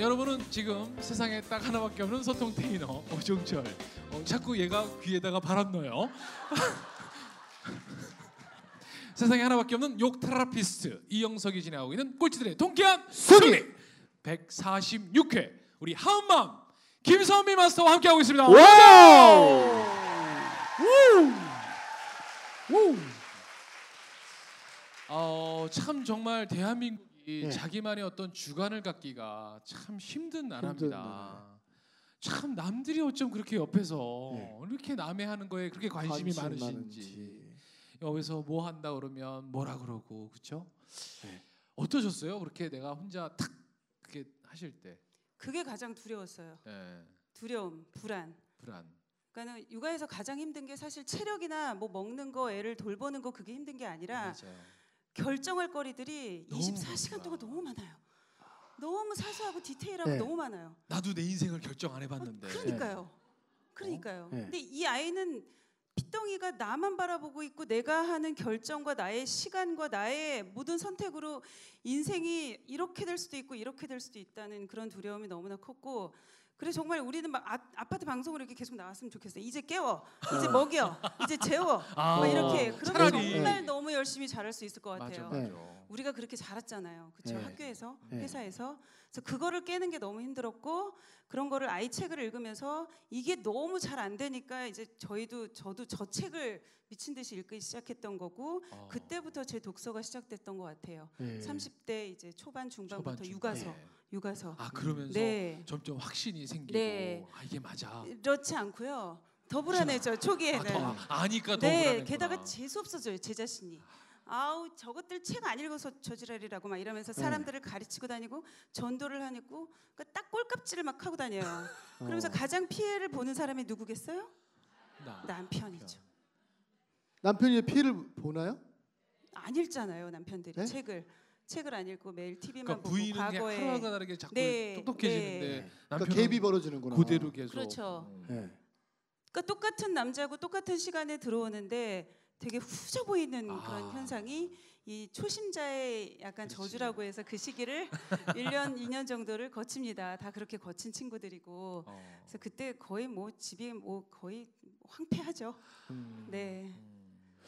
여러분은 지금 세상에 딱 하나밖에 없는 소통테이너 오종철. 어, 자꾸 얘가 귀에다가 바람 넣어요. 세상에 하나밖에 없는 욕 therapist 이영석이 진행하고 있는 꼴찌들의 통쾌한 승리 146회 우리 하은맘 김선미 마스터와 함께하고 있습니다. 와우! 우! 어, 참 정말 대한민국 이 네. 자기만의 어떤 주관을 갖기가 참 힘든 나라입니다. 참 남들이 어쩜 그렇게 옆에서 네. 이렇게 남의 하는 거에 그렇게 관심이 관심 많으신지 많은지. 여기서 뭐 한다 그러면 뭐라 그러고 그렇죠? 네. 어떠셨어요? 그렇게 내가 혼자 탁 그렇게 하실 때 그게 가장 두려웠어요. 예, 두려움, 불안. 불안. 그러니까는 육아에서 가장 힘든 게 사실 체력이나 뭐 먹는 거, 애를 돌보는 거 그게 힘든 게 아니라 맞아요. 결정할 거리들이 너무 24시간 많구나. 동안 너무 많아요. 너무 사소하고 디테일하고 네. 너무 많아요. 나도 내 인생을 결정 안 해봤는데. 그러니까요. 그러니까요. 네. 근데 이 아이는 피덩이가 나만 바라보고 있고 내가 하는 결정과 나의 시간과 나의 모든 선택으로 인생이 이렇게 될 수도 있고 이렇게 될 수도 있다는 그런 두려움이 너무나 컸고 그래서 정말 우리는 막 아, 아파트 방송으로 이렇게 계속 나왔으면 좋겠어요. 이제 깨워, 이제 먹여, 이제 재워, 아, 막 이렇게 그러면 차라리. 정말 너무 열심히 잘할 수 있을 것 맞아, 같아요. 맞아. 우리가 그렇게 자랐잖아요. 그렇죠? 네. 학교에서, 네. 회사에서. 그래서 그거를 깨는 게 너무 힘들었고 그런 거를 아이 책을 읽으면서 이게 너무 잘 안 되니까 이제 저희도 저도 저 책을 미친 듯이 읽기 시작했던 거고 어. 그때부터 제 독서가 시작됐던 것 같아요. 네. 30대 이제 초반 중반부터 초반, 육아서 중반. 육아서. 아 그러면서 네. 점점 확신이 생기고 네. 아 이게 맞아. 그렇지 않고요. 더 불안해져 초기에는. 아, 더 아, 아니까 더 네, 불안했구나. 게다가 재수 없어져요 제 자신이. 아우 저것들 책 안 읽어서 저지랄이라고 막 이러면서 사람들을 가르치고 다니고 전도를 하고 그러니까 딱 꼴값질을 막 하고 다녀요. 그러면서 어. 가장 피해를 보는 사람이 누구겠어요? 나. 남편이죠. 남편이 피해를 보나요? 안 읽잖아요 남편들이 네? 책을 책을 안 읽고 매일 TV만 그러니까 보고 부인은 과거에 하루하루 다르게 자꾸 네, 똑똑해지는데 네. 남편은 그러니까 갭이 벌어지는구나. 그대로 계속. 그렇죠. 음. 네. 그러니까 똑같은 남자고 똑같은 시간에 들어오는데 되게 후져 보이는 아. 그런 현상이 이 초심자의 약간 그렇지. 저주라고 해서 그 시기를 1년 2년 정도를 거칩니다. 다 그렇게 거친 친구들이고 어. 그래서 그때 거의 뭐 집이 뭐 거의 황폐하죠. 음. 네.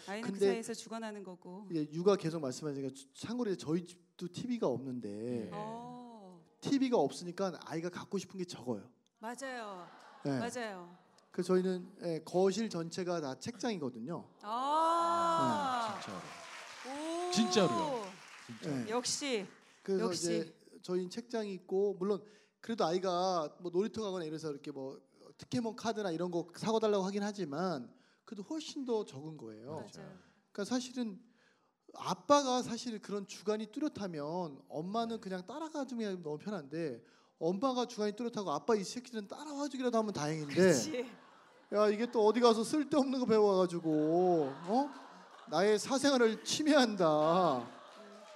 아이는 그 근데- 사이에서 죽어나는 거고. 이제 육아 계속 말씀하시니까 참고로 저희 집도 TV가 없는데 네. 어. TV가 없으니까 아이가 갖고 싶은 게 적어요. 맞아요. 네. 맞아요. 그래서 저희는 예, 거실 전체가 다 책장이거든요. 아. 진짜로. 오. 진짜로요. 진짜. 네. 역시 그래서 역시. 이제 저희 책장이 있고 물론 그래도 아이가 뭐 놀이터 가거나 이래서 이렇게 뭐 특혜몬 카드나 이런 거 사고 달라고 하긴 하지만 그래도 훨씬 더 적은 거예요. 맞아요. 그러니까 사실은 아빠가 사실 그런 주관이 뚜렷하면 엄마는 그냥 따라가주면 너무 편한데 엄마가 주관이 뚜렷하고 아빠 이 새끼들은 따라와주기라도 하면 다행인데 그렇지. 야 이게 또 어디 가서 쓸데없는 거 배워가지고 어 나의 사생활을 침해한다.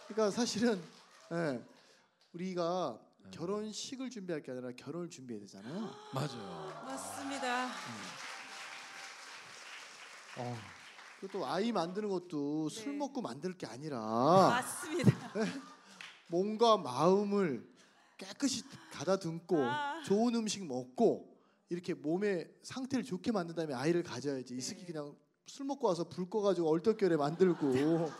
그러니까 사실은 예, 우리가 결혼식을 준비할 게 아니라 결혼을 준비해야 되잖아요. 맞아요. 맞습니다. 어. 그리고 또 아이 만드는 것도 술 네. 먹고 만들 게 아니라 맞습니다. 몸과 마음을 깨끗이 가다듬고 아. 좋은 음식 먹고 이렇게 몸의 상태를 좋게 만든 다음에 아이를 가져야지 이 네. 새끼 그냥 술 먹고 와서 불 꺼가지고 얼떨결에 만들고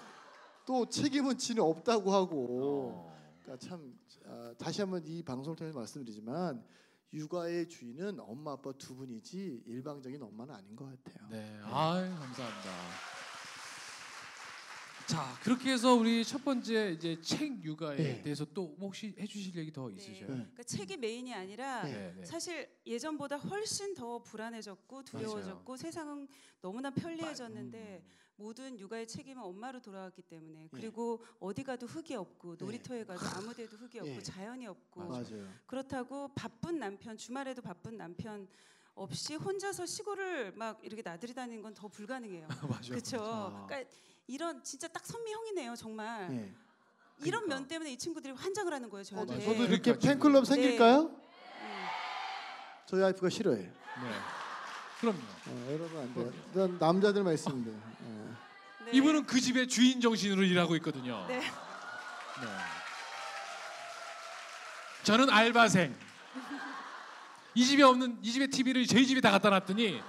또 책임은 지는 없다고 하고 어. 그러니까 참 아, 다시 한번 이 방송을 통해서 말씀드리지만 육아의 주인은 엄마 아빠 두 분이지 일방적인 엄마는 아닌 것 같아요. 네. 아유, 감사합니다. 자, 그렇게 해서 우리 첫 번째 이제 책 육아에 네. 대해서 또 혹시 해 주실 얘기 더 있으셔요? 네. 그러니까 책이 메인이 아니라 네, 네. 사실 예전보다 훨씬 더 불안해졌고 두려워졌고 세상은 너무나 편리해졌는데 음. 모든 육아의 책임은 엄마로 돌아왔기 네. 때문에 그리고 어디 가도 흙이 없고 놀이터에 가도 아무데도 흙이 없고 예. 자연이 없고 맞아요. 그렇다고 바쁜 남편 주말에도 바쁜 남편 없이 혼자서 시골을 막 이렇게 나들이 다니는 건 더 불가능해요. 맞아요. 그렇죠. 아. 그러니까 이런 진짜 딱 선미형이네요, 정말. 네. 이런 그러니까. 면 때문에 이 친구들이 환장을 하는 거예요, 어, 저한테. 맞아요. 저도 이렇게 그러니까 팬클럽 생길까요? 음. 저희 와이프가 싫어해. 네. 그럼요. 어, 여러분 안 돼요. 난 남자들만 있으면 돼요. 예. 네. 이분은 그 집의 주인 정신으로 일하고 있거든요. 네. 네. 저는 알바생. 이 집에 없는 이 집에 TV를 저희 집에 다 갖다 놨더니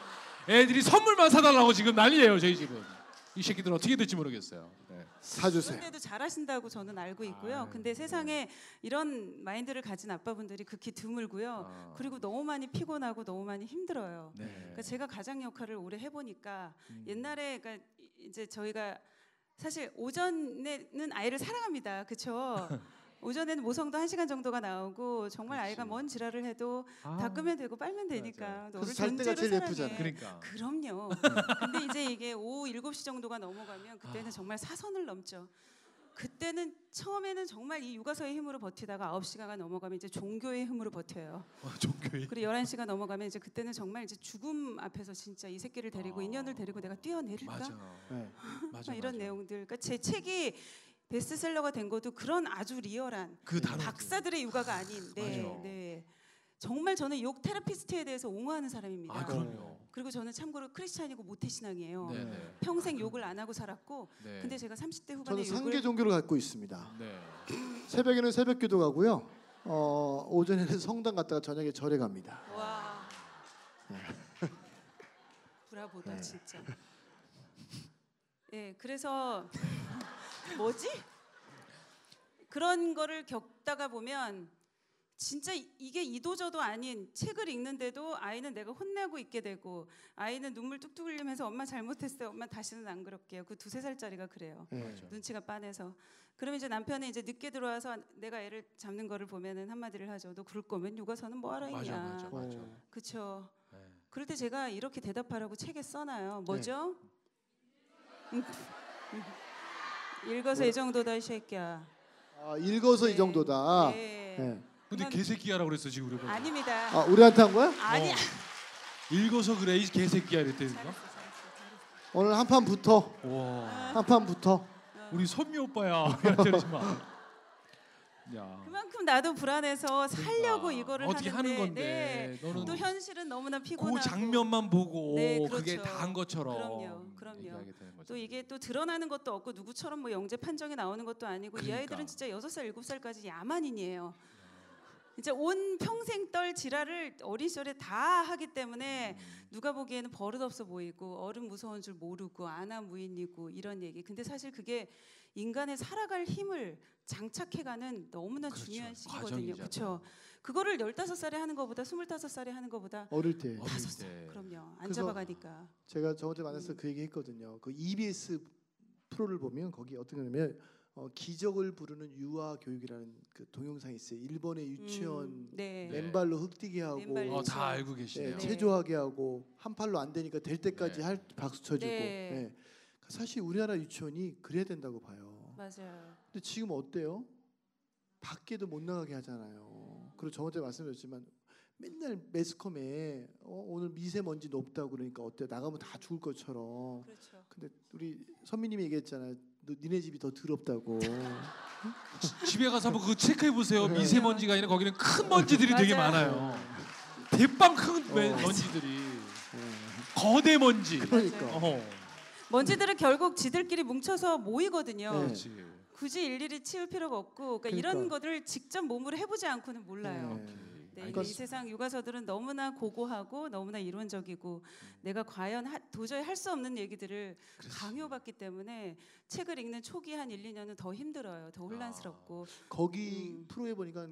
애들이 선물만 사달라고 지금 난리예요 저희 집은. 이 새끼들 어떻게 될지 모르겠어요. 네. 사주세요. 그런데도 잘하시다고 저는 알고 있고요. 아유, 근데 세상에 이런 마인드를 가진 아빠분들이 극히 드물고요. 아. 그리고 너무 많이 피곤하고 너무 많이 힘들어요. 네. 그러니까 제가 가장 역할을 오래 해보니까 음. 옛날에 그러니까 이제 저희가 사실 오전에는 아이를 사랑합니다. 그렇죠? 오전에는 모성도 한 시간 정도가 나오고 정말 아이가 그렇지. 뭔 지랄을 해도 아, 닦으면 되고 빨면 되니까 너를 잘 때가 존재로 제일 사랑해. 예쁘잖아요. 그러니까. 그럼요. 근데 이제 이게 오후 7시 정도가 넘어가면 그때는 아. 정말 사선을 넘죠. 그때는 처음에는 정말 이 육아서의 힘으로 버티다가 9시가 넘어가면 이제 종교의 힘으로 버텨요. 어, 종교에. 그리고 11시가 넘어가면 이제 그때는 정말 이제 죽음 앞에서 진짜 이 새끼를 데리고 아. 이년을 데리고 내가 뛰어내릴까? 맞아. 네. 맞아. 막 이런 맞아. 내용들. 그러니까 제 책이 베스트셀러가 된 것도 그런 아주 리얼한 그. 박사들의 육아가 아닌 네, 맞아. 네. 정말 저는 욕 therapist에 대해서 옹호하는 사람입니다. 아 그럼요. 그리고 저는 참고로 크리스찬이고 모태 신앙이에요. 네, 네. 평생 욕을 안 하고 살았고 네. 근데 제가 30대 저는 후반에 상계 욕을 종교를 갖고 있습니다. 네. 새벽에는 새벽 기도 가고요. 어, 오전에는 성당 갔다가 저녁에 절에 갑니다. 와 브라보다 네. 진짜. 예, 그래서 뭐지? 그런 거를 겪다가 보면 진짜 이- 이게 이도저도 아닌 책을 읽는데도 아이는 내가 혼내고 있게 되고 아이는 눈물 뚝뚝 흘리면서 엄마 잘못했어요. 엄마 다시는 안 그럴게요. 그 두세 살짜리가 그래요. 네. 맞아. 눈치가 빤해서. 그러면 이제 남편이 이제 늦게 들어와서 내가 애를 잡는 거를 보면은 한마디를 하죠. 너 그럴 거면 육아서는 뭐하러 했냐. 맞아 맞아 맞아. 어. 그쵸. 네. 그럴 때 제가 이렇게 대답하라고 책에 써놔요. 뭐죠? 음. 읽어서 이 정도다 이 새끼야. 아, 읽어서 이 네. 정도다. 네. 네. 근데 개새끼야라고 그랬어 지금 우리 보고. 아닙니다. 아, 우리한테 한 거야? 아니야. 읽어서 그래 이 개새끼야 잘했어, 잘했어. 오늘 한 판 붙어. 와. 한 판 붙어. 우리 선미 오빠야. 저러지 마. 야. 그만큼 나도 불안해서 살려고 그러니까. 이거를 어떻게 하는데 하는 건데 네. 또 현실은 너무나 피곤하고 그 장면만 보고 네, 그게 그렇죠. 다한 것처럼 그럼요, 그럼요. 또 이게 또 드러나는 것도 없고 누구처럼 뭐 영재 판정이 나오는 것도 아니고 이 그러니까. 아이들은 진짜 여섯 살 일곱 살까지 야만인이에요. 이제 온 평생 떨 지랄을 어린 시절에 다 하기 때문에 음. 누가 보기에는 버릇 없어 보이고 어른 무서운 줄 모르고 아나 무인이고 이런 얘기. 근데 사실 그게 인간의 살아갈 힘을 장착해가는 너무나 그렇죠. 중요한 시기거든요. 그렇죠. 그거를 15살에 하는 것보다 25살에 하는 것보다 어릴 때. 다섯 때. 살. 그럼요. 안 잡아가니까. 제가 저번에 만나서 그 얘기 했거든요. 그 EBS 프로를 보면 거기 어떤 거냐면 어, 기적을 부르는 유아 교육이라는 그 동영상이 있어요. 일본의 유치원 음, 네. 네. 맨발로 흙뛰게 하고 맨발로. 어, 다. 알고 계시네요. 예, 네. 체조하게 하고 한 팔로 안 되니까 될 때까지 네. 할 박수 쳐주고. 네. 예. 사실 우리나라 유치원이 그래야 된다고 봐요. 맞아요. 근데 지금 어때요? 밖에도 못 나가게 하잖아요. 그리고 저번에 말씀드렸지만 맨날 매스컴에 어, 오늘 미세먼지 높다고 그러니까 어때요? 나가면 다 죽을 것처럼. 그렇죠. 근데 우리 선미님이 얘기했잖아요. 너, 니네 집이 더 더럽다고. 집에 가서 한번 그거 체크해 보세요. 네. 미세먼지가 아니라 거기는 큰 먼지들이 되게 맞아요. 많아요. 대빵 큰 어. 맨- 먼지들이 예. 거대 먼지. 그러니까. 어. 먼지들은 결국 지들끼리 뭉쳐서 모이거든요. 네. 그렇지. 굳이 일일이 치울 필요가 없고 그러니까, 그러니까. 이런 것들을 직접 몸으로 해보지 않고는 몰라요. 네. 네, 근데 이 세상 육아서들은 너무나 고고하고 너무나 이론적이고 내가 과연 하, 도저히 할 수 없는 얘기들을 그렇지. 강요받기 때문에 책을 읽는 초기 한 1, 2년은 더 힘들어요. 더 혼란스럽고. 거기 음. 프로에 보니까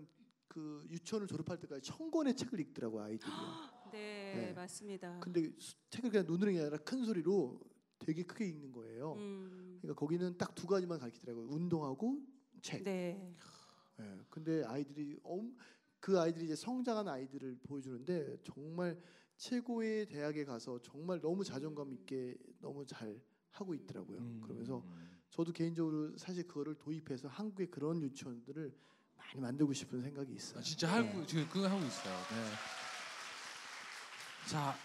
그 유치원을 졸업할 때까지 천 권의 책을 읽더라고 아이들이요. 네, 네. 맞습니다. 근데 수- 책을 그냥 눈으로 게 아니라 큰 소리로 되게 크게 읽는 거예요. 음, 그러니까 거기는 딱 두 가지만 가르치더라고요. 운동하고 책. 네. 예. 근데 아이들이 엄, 그 아이들이 이제 성장한 아이들을 보여주는데 정말 최고의 대학에 가서 정말 너무 자존감 있게 너무 잘 하고 있더라고요. 음. 그러면서 저도 개인적으로 사실 그거를 도입해서 한국에 그런 유치원들을 많이 만들고 싶은 생각이 있어요. 아, 진짜 하고 지금 그거 하고 있어요. 네. 자,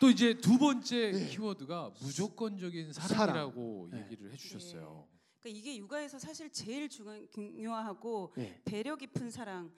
또 이제 두 번째 네. 키워드가 무조건적인 사랑이라고 사랑. 네. 얘기를 해주셨어요. 그러니까 이게 육아에서 사실 제일 중요, 중요하고 예. 배려 깊은 사랑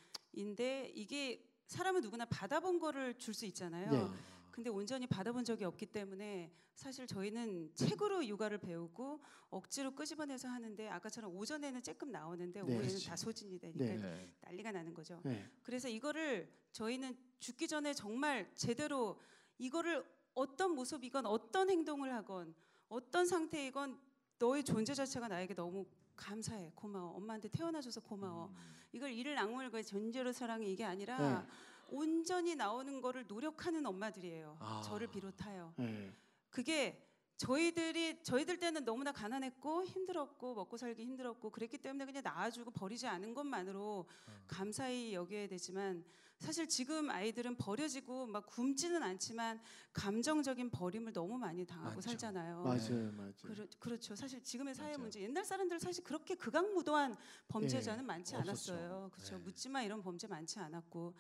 인데 이게 사람은 누구나 받아본 거를 줄 수 있잖아요. 네. 근데 온전히 받아본 적이 없기 때문에 사실 저희는 책으로 육아를 배우고 억지로 끄집어내서 하는데 아까처럼 오전에는 조금 나오는데 네, 오후에는 그렇지. 다 소진이 되니까 네. 네. 난리가 나는 거죠. 네. 그래서 이거를 저희는 죽기 전에 정말 제대로 이거를 어떤 모습이건 어떤 행동을 하건 어떤 상태이건 너의 존재 자체가 나에게 너무 감사해 고마워 엄마한테 태어나줘서 고마워 이걸 이를 악물고 전제로 사랑이 이게 아니라 네. 온전히 나오는 거를 노력하는 엄마들이에요 아. 저를 비롯하여 네. 그게 저희들이 저희들 때는 너무나 가난했고 힘들었고 먹고 살기 힘들었고 그랬기 때문에 그냥 낳아주고 버리지 않은 것만으로 감사히 여겨야 되지만 사실 지금 아이들은 버려지고 막 굶지는 않지만 감정적인 버림을 너무 많이 당하고 많죠. 살잖아요. 맞아요, 맞아요. 그렇, 그렇죠. 사실 지금의 사회 맞아요. 문제 옛날 사람들 사실 그렇게 극악무도한 범죄자는 예, 많지 없었죠. 않았어요. 그렇죠. 네. 묻지마 이런 범죄 많지 않았고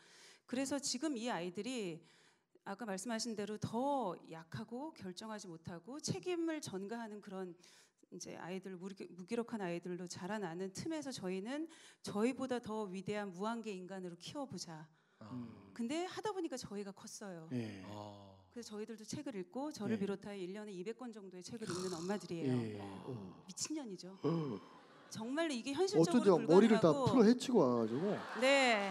그래서 지금 이 아이들이 아까 말씀하신 대로 더 약하고 결정하지 못하고 책임을 전가하는 그런 이제 아이들 무기- 무기력한 아이들로 자라나는 틈에서 저희는 저희보다 더 위대한 무한계 인간으로 키워보자. 아. 음. 근데 하다 보니까 저희가 컸어요. 예. 아. 그래서 저희들도 책을 읽고 저를 예. 비롯하여 1년에 200권 정도의 책을 읽는 엄마들이에요. 예. 어. 미친년이죠. 어. 정말로 이게 현실적으로 머리를 다 불가능하고 풀어 헤치고 와가지고. 네.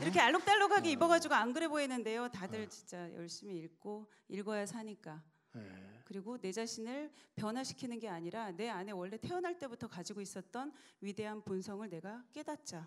이렇게 알록달록하게 어. 입어가지고 안 그래 보이는데요. 다들 네. 진짜 열심히 읽고 읽어야 사니까. 예. 그리고 내 자신을 변화시키는 게 아니라 내 안에 원래 태어날 때부터 가지고 있었던 위대한 본성을 내가 깨닫자.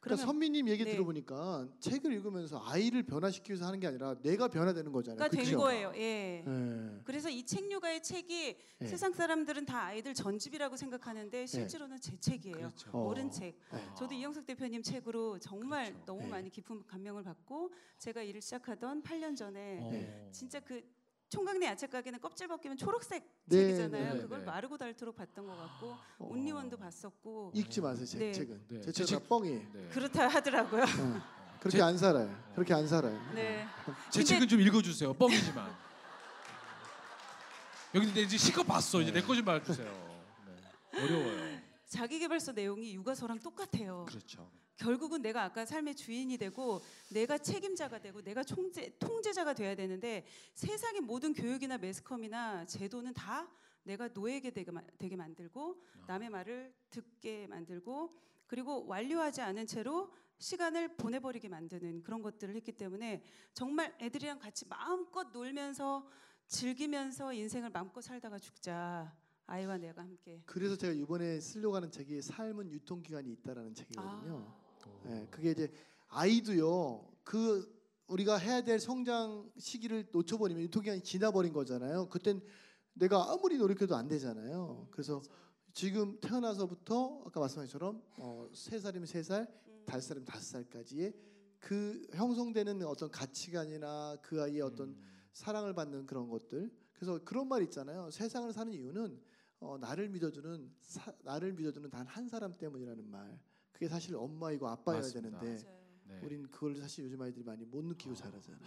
그러니까 선미님 얘기 네. 들어보니까 책을 읽으면서 아이를 변화시키기 위해서 하는 게 아니라 내가 변화되는 거잖아요. 된 그쵸? 거예요. 예. 예. 그래서 이 책류가의 책이 예. 세상 사람들은 다 아이들 전집이라고 생각하는데 실제로는 제 책이에요. 그렇죠. 어. 어른 책. 네. 저도 이영석 대표님 책으로 정말 그렇죠. 너무 네. 많이 깊은 감명을 받고 제가 일을 시작하던 8년 전에 어. 네. 진짜 그 총각내 야채 가게는 껍질 벗기면 초록색 네, 책이잖아요. 네, 그걸 네. 마르고 닳도록 봤던 것 같고 온리원도 봤었고 읽지 마세요, 제 네. 책은. 네. 제제 책은 책- 뻥이에요. 네. 그렇다 하더라고요. 어. 그렇게 제- 안 살아요. 그렇게 안 살아요. 네. 제 근데- 책은 좀 읽어주세요. 뻥이지만. 여기 근데 이제 실컷 봤어. 이제 내 거 좀 말해주세요. 네. 어려워요. 자기개발서 내용이 육아서랑 똑같아요. 그렇죠. 결국은 내가 아까 삶의 주인이 되고 내가 책임자가 되고 내가 총재, 통제자가 돼야 되는데 세상의 모든 교육이나 매스컴이나 제도는 다 내가 노예게 되게, 마- 되게 만들고 남의 말을 듣게 만들고 그리고 완료하지 않은 채로 시간을 보내버리게 만드는 그런 것들을 했기 때문에 정말 애들이랑 같이 마음껏 놀면서 즐기면서 인생을 마음껏 살다가 죽자 아이와 내가 함께 그래서 제가 이번에 쓰려고 하는 책이 삶은 유통기간이 있다라는 책이거든요. 아, 네, 그게 이제 아이도요. 그 우리가 해야 될 성장 시기를 놓쳐버리면 유통기간이 지나버린 거잖아요. 그땐 내가 아무리 노력해도 안 되잖아요. 그래서 지금 태어나서부터 아까 말씀하신 것처럼 어, 세 살이면 세 살, 음, 다섯 살이면 다섯 살까지의 그 형성되는 어떤 가치관이나 그 아이의 어떤 음. 사랑을 받는 그런 것들. 그래서 그런 말 있잖아요. 세상을 사는 이유는 어, 나를 믿어주는 사, 나를 믿어주는 단 한 사람 때문이라는 말. 그게 사실 엄마이고 아빠여야 맞습니다. 되는데. 네. 우린 그걸 사실 요즘 아이들이 많이 못 느끼고 어. 자라잖아요.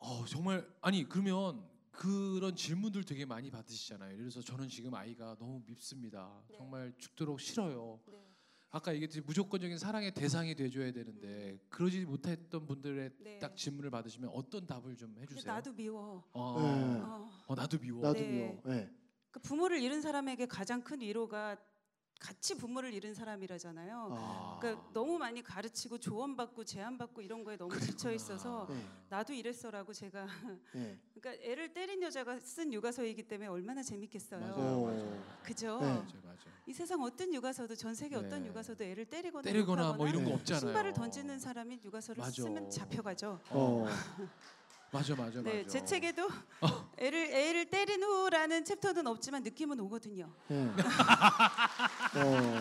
어 정말 아니 그러면 그런 질문들 되게 많이 받으시잖아요. 그래서 저는 지금 아이가 너무 밉습니다. 네. 정말 죽도록 싫어요. 네. 아까 얘기했듯이 무조건적인 사랑의 대상이 돼줘야 되는데 그러지 못했던 분들의 네. 딱 질문을 받으시면 어떤 답을 좀 해주세요. 나도 미워. 어, 네. 어. 어, 나도 미워. 나도 네. 미워. 예. 그 부모를 잃은 사람에게 가장 큰 위로가 같이 부모를 잃은 사람이라잖아요. 아. 그러니까 너무 많이 가르치고 조언받고 제안받고 이런 거에 너무 지쳐 있어서 네. 나도 이랬어라고 제가 네. 그러니까 애를 때린 여자가 쓴 육아서이기 때문에 얼마나 재밌겠어요. 맞아요. 어. 그죠? 네. 맞아요, 맞아요. 이 세상 어떤 육아서도 전 세계 어떤 네. 육아서도 애를 때리거나 때리거나 뭐 이런 거 네. 없잖아요. 신발을 던지는 사람이 육아서를 맞아. 쓰면 잡혀가죠. 어. 맞아, 맞아, 네, 맞아. 제 책에도 애를 애를 때린 후라는 챕터는 없지만 느낌은 오거든요. 예. 어.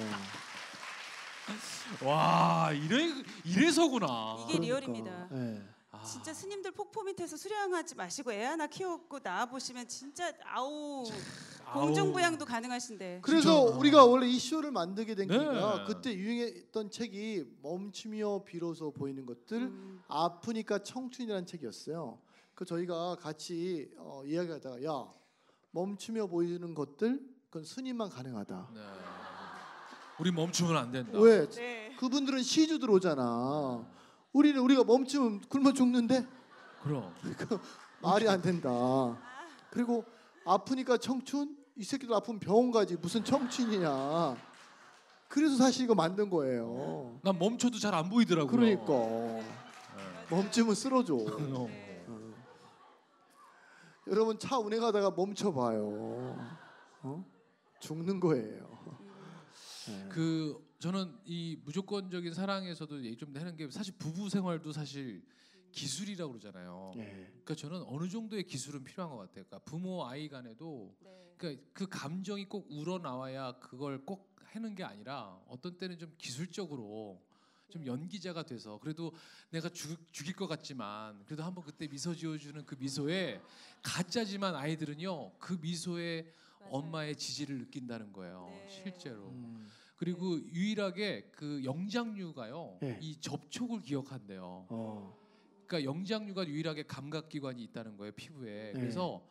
와 이래 이래서구나. 이게 리얼입니다. 예. 아, 진짜 스님들 폭포 밑에서 수련하지 마시고 애 하나 키우고 나와 보시면 진짜 아우. 공중부양도 가능하신데. 그래서 진짜. 우리가 원래 이 쇼를 만들게 된 네. 계기가 그때 유행했던 책이 멈추면 비로소 보이는 것들 음, 아프니까 청춘이라는 책이었어요. 그 저희가 같이 어, 이야기하다가 야 멈추며 보이는 것들 그건 스님만 가능하다. 네. 우리 멈추면 안 된다. 왜 네. 그분들은 시주들 오잖아. 우리는 우리가 멈추면 굶어 죽는데 그럼 말이 안 된다. 그리고 아프니까 청춘? 이 새끼들 아프면 병원 가지 무슨 청춘이냐. 그래서 사실 이거 만든 거예요. 난 멈춰도 잘 안 보이더라고요. 그러니까 멈추면 쓰러져. 어. 여러분 차 운행하다가 멈춰봐요. 어? 죽는 거예요. 네. 그 저는 이 무조건적인 사랑에서도 얘기 좀 하는 게 사실 부부 생활도 사실 기술이라고 그러잖아요. 네. 그러니까 저는 어느 정도의 기술은 필요한 것 같아요. 그러니까 부모 아이 간에도 네. 그러니까 그 감정이 꼭 우러 나와야 그걸 꼭 하는 게 아니라 어떤 때는 좀 기술적으로 좀 연기자가 돼서 그래도 내가 죽, 죽일 것 같지만 그래도 한번 그때 미소 지어주는 그 미소에 가짜지만 아이들은요 그 미소에 맞아요. 엄마의 지지를 느낀다는 거예요 네. 실제로 음. 그리고 유일하게 그 영장류가요 네. 이 접촉을 기억한대요 어. 그러니까 영장류가 유일하게 감각 기관이 있다는 거예요 피부에 네. 그래서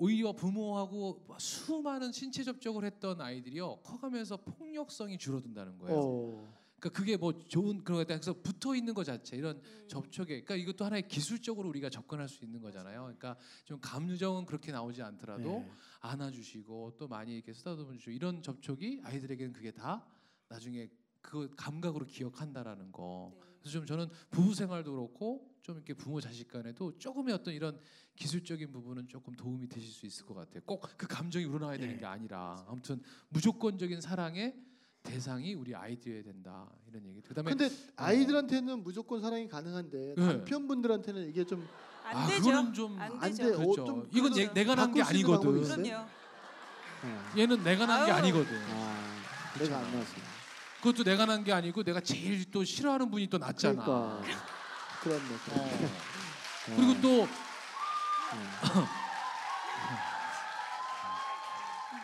오히려 부모하고 수많은 신체 접촉을 했던 아이들이요 커가면서 폭력성이 줄어든다는 거예요. 어. 그러니까 그게 뭐 좋은 그런 거 같다. 그래서 붙어 있는 것 자체 이런 음. 접촉에 그러니까 이것도 하나의 기술적으로 우리가 접근할 수 있는 거잖아요. 그러니까 좀 감정은 그렇게 나오지 않더라도 네. 안아주시고 또 많이 이렇게 쓰다듬어 주시고 이런 접촉이 아이들에게는 그게 다 나중에 그 감각으로 기억한다라는 거. 네. 그래서 좀 저는 부부 생활도 그렇고 좀 이렇게 부모 자식 간에도 조금의 어떤 이런 기술적인 부분은 조금 도움이 되실 수 있을 것 같아요. 꼭 그 감정이 우러나야 되는 네. 게 아니라 아무튼 무조건적인 사랑의 대상이 우리 아이들이어야 된다 이런 얘기. 그다음에 근데 아이들한테는 무조건 사랑이 가능한데 네. 남편분들한테는 이게 좀안아 되죠. 그거는 좀안안 되죠. 돼. 어, 그렇죠. 좀 이건 얘- 내가 난 게 아니거든. 그럼요. 네. 얘는 내가 난 게. 아니거든. 아. 내가 안 나서. 그것도 내가 난 게 아니고 내가 제일 또 싫어하는 분이 또 낫잖아. 그러니까 그렇네. 어. 그리고 또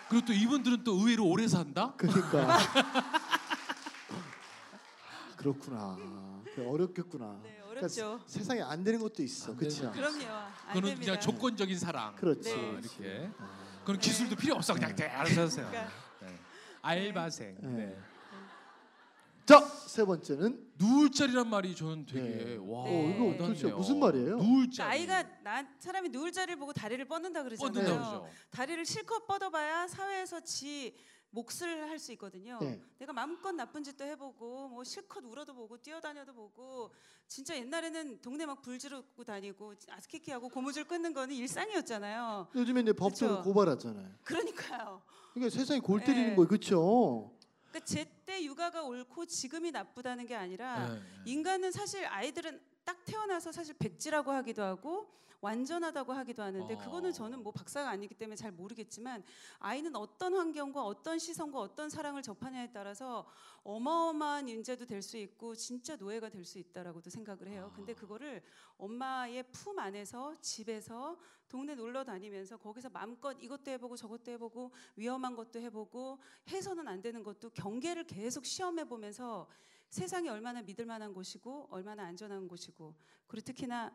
그리고 또 이분들은 또 의외로 오래 산다. 그러니까 그렇구나. 그 어렵겠구나. 네, 그러니까 어렵죠. 세상에 안 되는 것도 있어. 되는 그럼요. 안 그거는 됩니다. 그냥 조건적인 사랑. 그렇지. 네. 어, 이렇게. 그건 기술도 필요 없어. 그냥 대 알아서 하세요. 그러니까 네. 알바생. 네. 네. 자, 세 번째는 누울 자리란 말이 저는 되게 네. 와. 네. 어, 이거. 도대체 무슨 말이에요? 누울 그 자리. 아이가 나 사람이 누울 자리를 보고 다리를 뻗는다 그러잖아요. 뻗는다 네. 그러죠. 다리를 실컷 뻗어봐야 사회에서 지 몫을 할 수 있거든요. 네. 내가 마음껏 나쁜 짓도 해보고 뭐 실컷 울어도 보고 뛰어다녀도 보고 진짜 옛날에는 동네 막 불 지르고 다니고 아스키키하고 고무줄 끊는 거는 일상이었잖아요. 요즘에 이제 법적으로 그쵸. 고발하잖아요. 그러니까요. 그러니까 세상이 골 때리는 네. 거예요. 그렇죠? 그러니까 제때 육아가 옳고 지금이 나쁘다는 게 아니라 네. 인간은 사실 아이들은 딱 태어나서 사실 백지라고 하기도 하고 완전하다고 하기도 하는데 어. 그거는 저는 뭐 박사가 아니기 때문에 잘 모르겠지만 아이는 어떤 환경과 어떤 시선과 어떤 사랑을 접하냐에 따라서 어마어마한 인재도 될 수 있고 진짜 노예가 될 수 있다라고도 생각을 해요. 근데 그거를 엄마의 품 안에서 집에서 동네 놀러 다니면서 거기서 마음껏 이것도 해보고 저것도 해보고 위험한 것도 해보고 해서는 안 되는 것도 경계를 계속 시험해 보면서 세상이 얼마나 믿을 만한 곳이고 얼마나 안전한 곳이고 그리고 특히나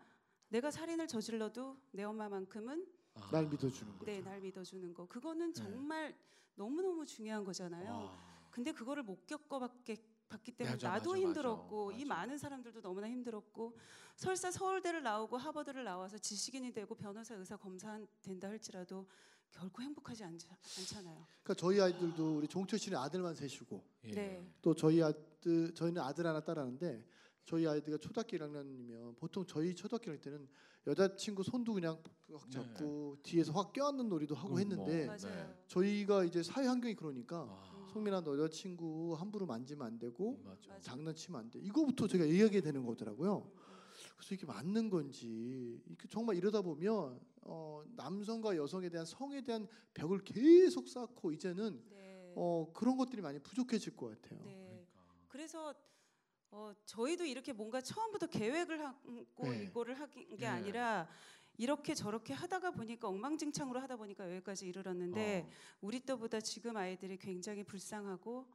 내가 살인을 저질러도 내 엄마만큼은 아. 날 믿어주는 거죠. 네, 날 믿어주는 거 그거는 정말 너무 너무 중요한 거잖아요. 와. 근데 그거를 못 겪어봤기 봤기 때문에 맞아, 나도 맞아, 힘들었고 맞아, 이 맞아. 많은 사람들도 너무나 힘들었고 설사 서울대를 나오고 하버드를 나와서 지식인이 되고 변호사, 의사, 검사 된다 할지라도 결코 행복하지 않, 않잖아요. 그러니까 저희 아이들도 우리 종철 씨는 아들만 셋이고 예. 네. 또 저희 아들 저희는 아들 하나 딸하는데 저희 아이들가 초등학교 1학년이면 보통 저희 초등학교 1학년 때는 여자친구 손도 그냥 확 잡고 뒤에서 확 껴안는 놀이도 하고 네. 그건 뭐, 했는데 맞아요. 네. 저희가 이제 사회 환경이 그러니까 아, 성민아 너 여자친구 함부로 만지면 안 되고 맞아. 맞아. 장난치면 안 돼. 이거부터 제가 얘기하게 되는 거더라고요. 그래서 이게 맞는 건지 정말 이러다 보면 어, 남성과 여성에 대한 성에 대한 벽을 계속 쌓고 이제는 네. 어, 그런 것들이 많이 부족해질 것 같아요. 네. 그러니까. 그래서 어, 저희도 이렇게 뭔가 처음부터 계획을 하고 네. 이거를 하는 게 네. 아니라 이렇게 저렇게 하다가 보니까 엉망진창으로 하다 보니까 여기까지 이르렀는데 어. 우리 때보다 지금 아이들이 굉장히 불쌍하고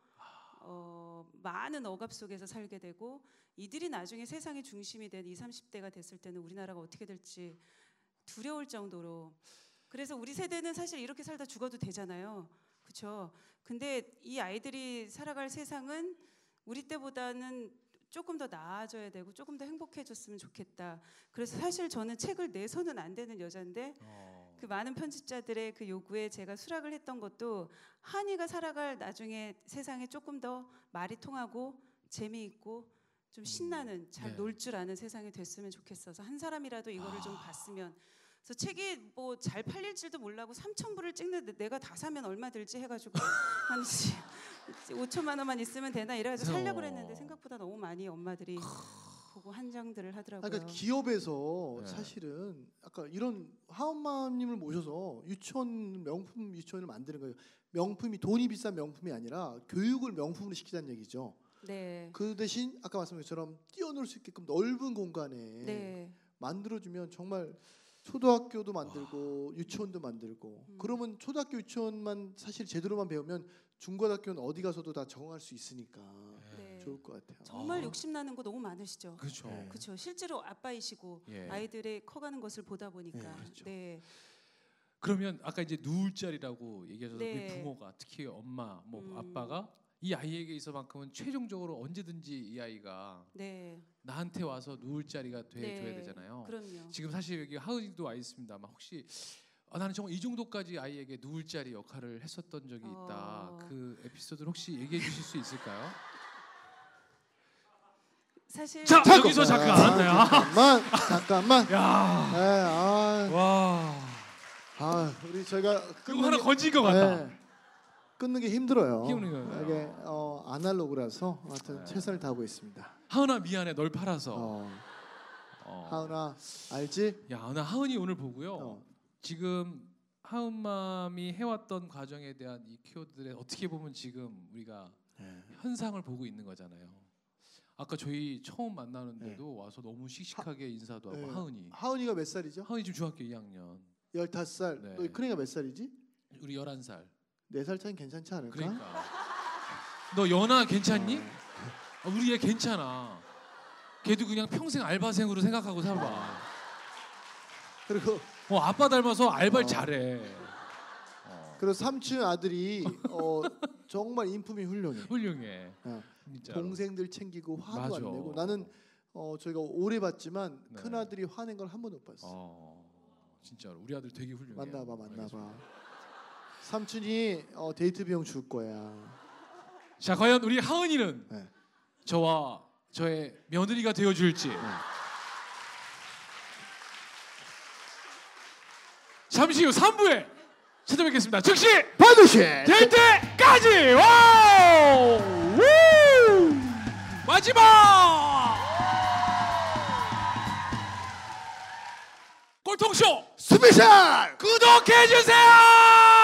어, 많은 억압 속에서 살게 되고 이들이 나중에 세상의 중심이 된 20, 30대가 됐을 때는 우리나라가 어떻게 될지 두려울 정도로 그래서 우리 세대는 사실 이렇게 살다 죽어도 되잖아요. 그렇죠? 근데 이 아이들이 살아갈 세상은 우리 때보다는 조금 더 나아져야 되고 조금 더 행복해졌으면 좋겠다. 그래서 사실 저는 책을 내서는 안 되는 여자인데 어. 그 많은 편집자들의 그 요구에 제가 수락을 했던 것도 한이가 살아갈 나중에 세상에 조금 더 말이 통하고 재미있고 좀 신나는 잘 네. 놀줄 아는 세상이 됐으면 좋겠어서 한 사람이라도 이거를 아. 좀 봤으면 그래서 책이 뭐 잘 팔릴지도 몰라고 3천 부를 찍는데 내가 다 사면 얼마 들지 해가지고 한 5천만 원만 있으면 되나 이래가지고 살려고 그랬는데 생각보다 많이 엄마들이 보고 한장들을 아, 하더라고요. 그러니까 기업에서 네. 사실은 아까 이런 하엄마님을 모셔서 유치원 명품 유치원을 만드는 거예요. 명품이 돈이 비싼 명품이 아니라 교육을 명품으로 시키자는 얘기죠. 네. 그 대신 아까 말씀드린 것처럼 뛰어놀 수 있게끔 넓은 공간에 네. 만들어주면 정말 초등학교도 만들고 유치원도 만들고 음. 그러면 초등학교 유치원만 사실 제대로만 배우면 중고등학교는 어디 가서도 다 적응할 수 있으니까 네. 좋을 것 같아요. 정말 아. 욕심 나는 거 너무 많으시죠. 그렇죠. 네. 그렇죠. 실제로 아빠이시고 예. 아이들의 커가는 것을 보다 보니까 네, 그렇죠. 네. 그러면 아까 이제 누울 자리라고 얘기하셔서 네. 우리 부모가 특히 엄마 뭐 음. 아빠가 이 아이에게 있어만큼은 최종적으로 언제든지 이 아이가 네. 나한테 와서 누울 자리가 돼줘야 네. 되잖아요. 그럼요. 지금 사실 여기 하은이도 와 있습니다만 혹시 아, 나는 정말 이 정도까지 아이에게 누울 자리 역할을 했었던 적이 있다. 어. 그 에피소드를 혹시 얘기해 주실 수 있을까요? 사실 자, 잠깐만. 여기서 잠깐. 네. 아, 잠깐만 잠깐만. 야, 네, 아, 와, 아, 우리 저희가 그거 하나 건진 것 같다. 네, 끊는 게 힘들어요. 힘든 거예요. 이게 어, 아날로그라서 하여튼 네. 최선을 다하고 있습니다. 하은아 미안해, 널 팔아서. 어, 어. 하은아 알지? 야, 나 하은이 오늘 보고요. 어. 지금 하은맘이 해왔던 과정에 대한 이 키워드들에 어떻게 보면 지금 우리가 네. 현상을 보고 있는 거잖아요. 아까 저희 처음 만나는데도 와서 너무 씩씩하게 인사도 하고 네. 하은이. 하은이가 몇 살이죠? 하은이 지금 중학교 2학년. 15살. 네. 너 큰애가 몇 살이지? 우리 11살. 4살 차이는 괜찮지 않을까? 그러니까. 너 연아 괜찮니? 어. 아, 우리 얘 괜찮아. 걔도 그냥 평생 알바생으로 생각하고 살아. 그리고 어, 아빠 닮아서 알바를 어. 잘해. 어, 그리고 삼촌 아들이 어, 정말 인품이 훌륭해. 훌륭해. 어, 진짜. 동생들 챙기고 화도 맞아. 안 내고 나는 어, 저희가 오래 봤지만 네. 큰 아들이 화낸 걸 한 번도 못 봤어. 어, 진짜로 우리 아들 되게 훌륭해. 만나봐, 만나봐. 삼촌이 어, 데이트 비용 줄 거야. 자, 과연 우리 하은이는 네. 저와 저의 며느리가 되어줄지. 잠시 후 3부에 찾아뵙겠습니다. 즉시 반드시 될 때까지 와우! 우! 마지막 꼴통쇼 스페셜 구독해 주세요.